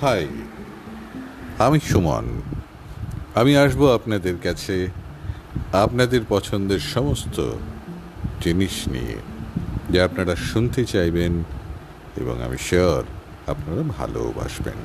High, আমি সুমন। আমি আসব আপনাদের কাছে আপনাদের পছন্দের সমস্ত জিনিস নিয়ে, যা আপনারা শুনতে চাইবেন এবং আমি শিওর আপনারা ভালোবাসবেন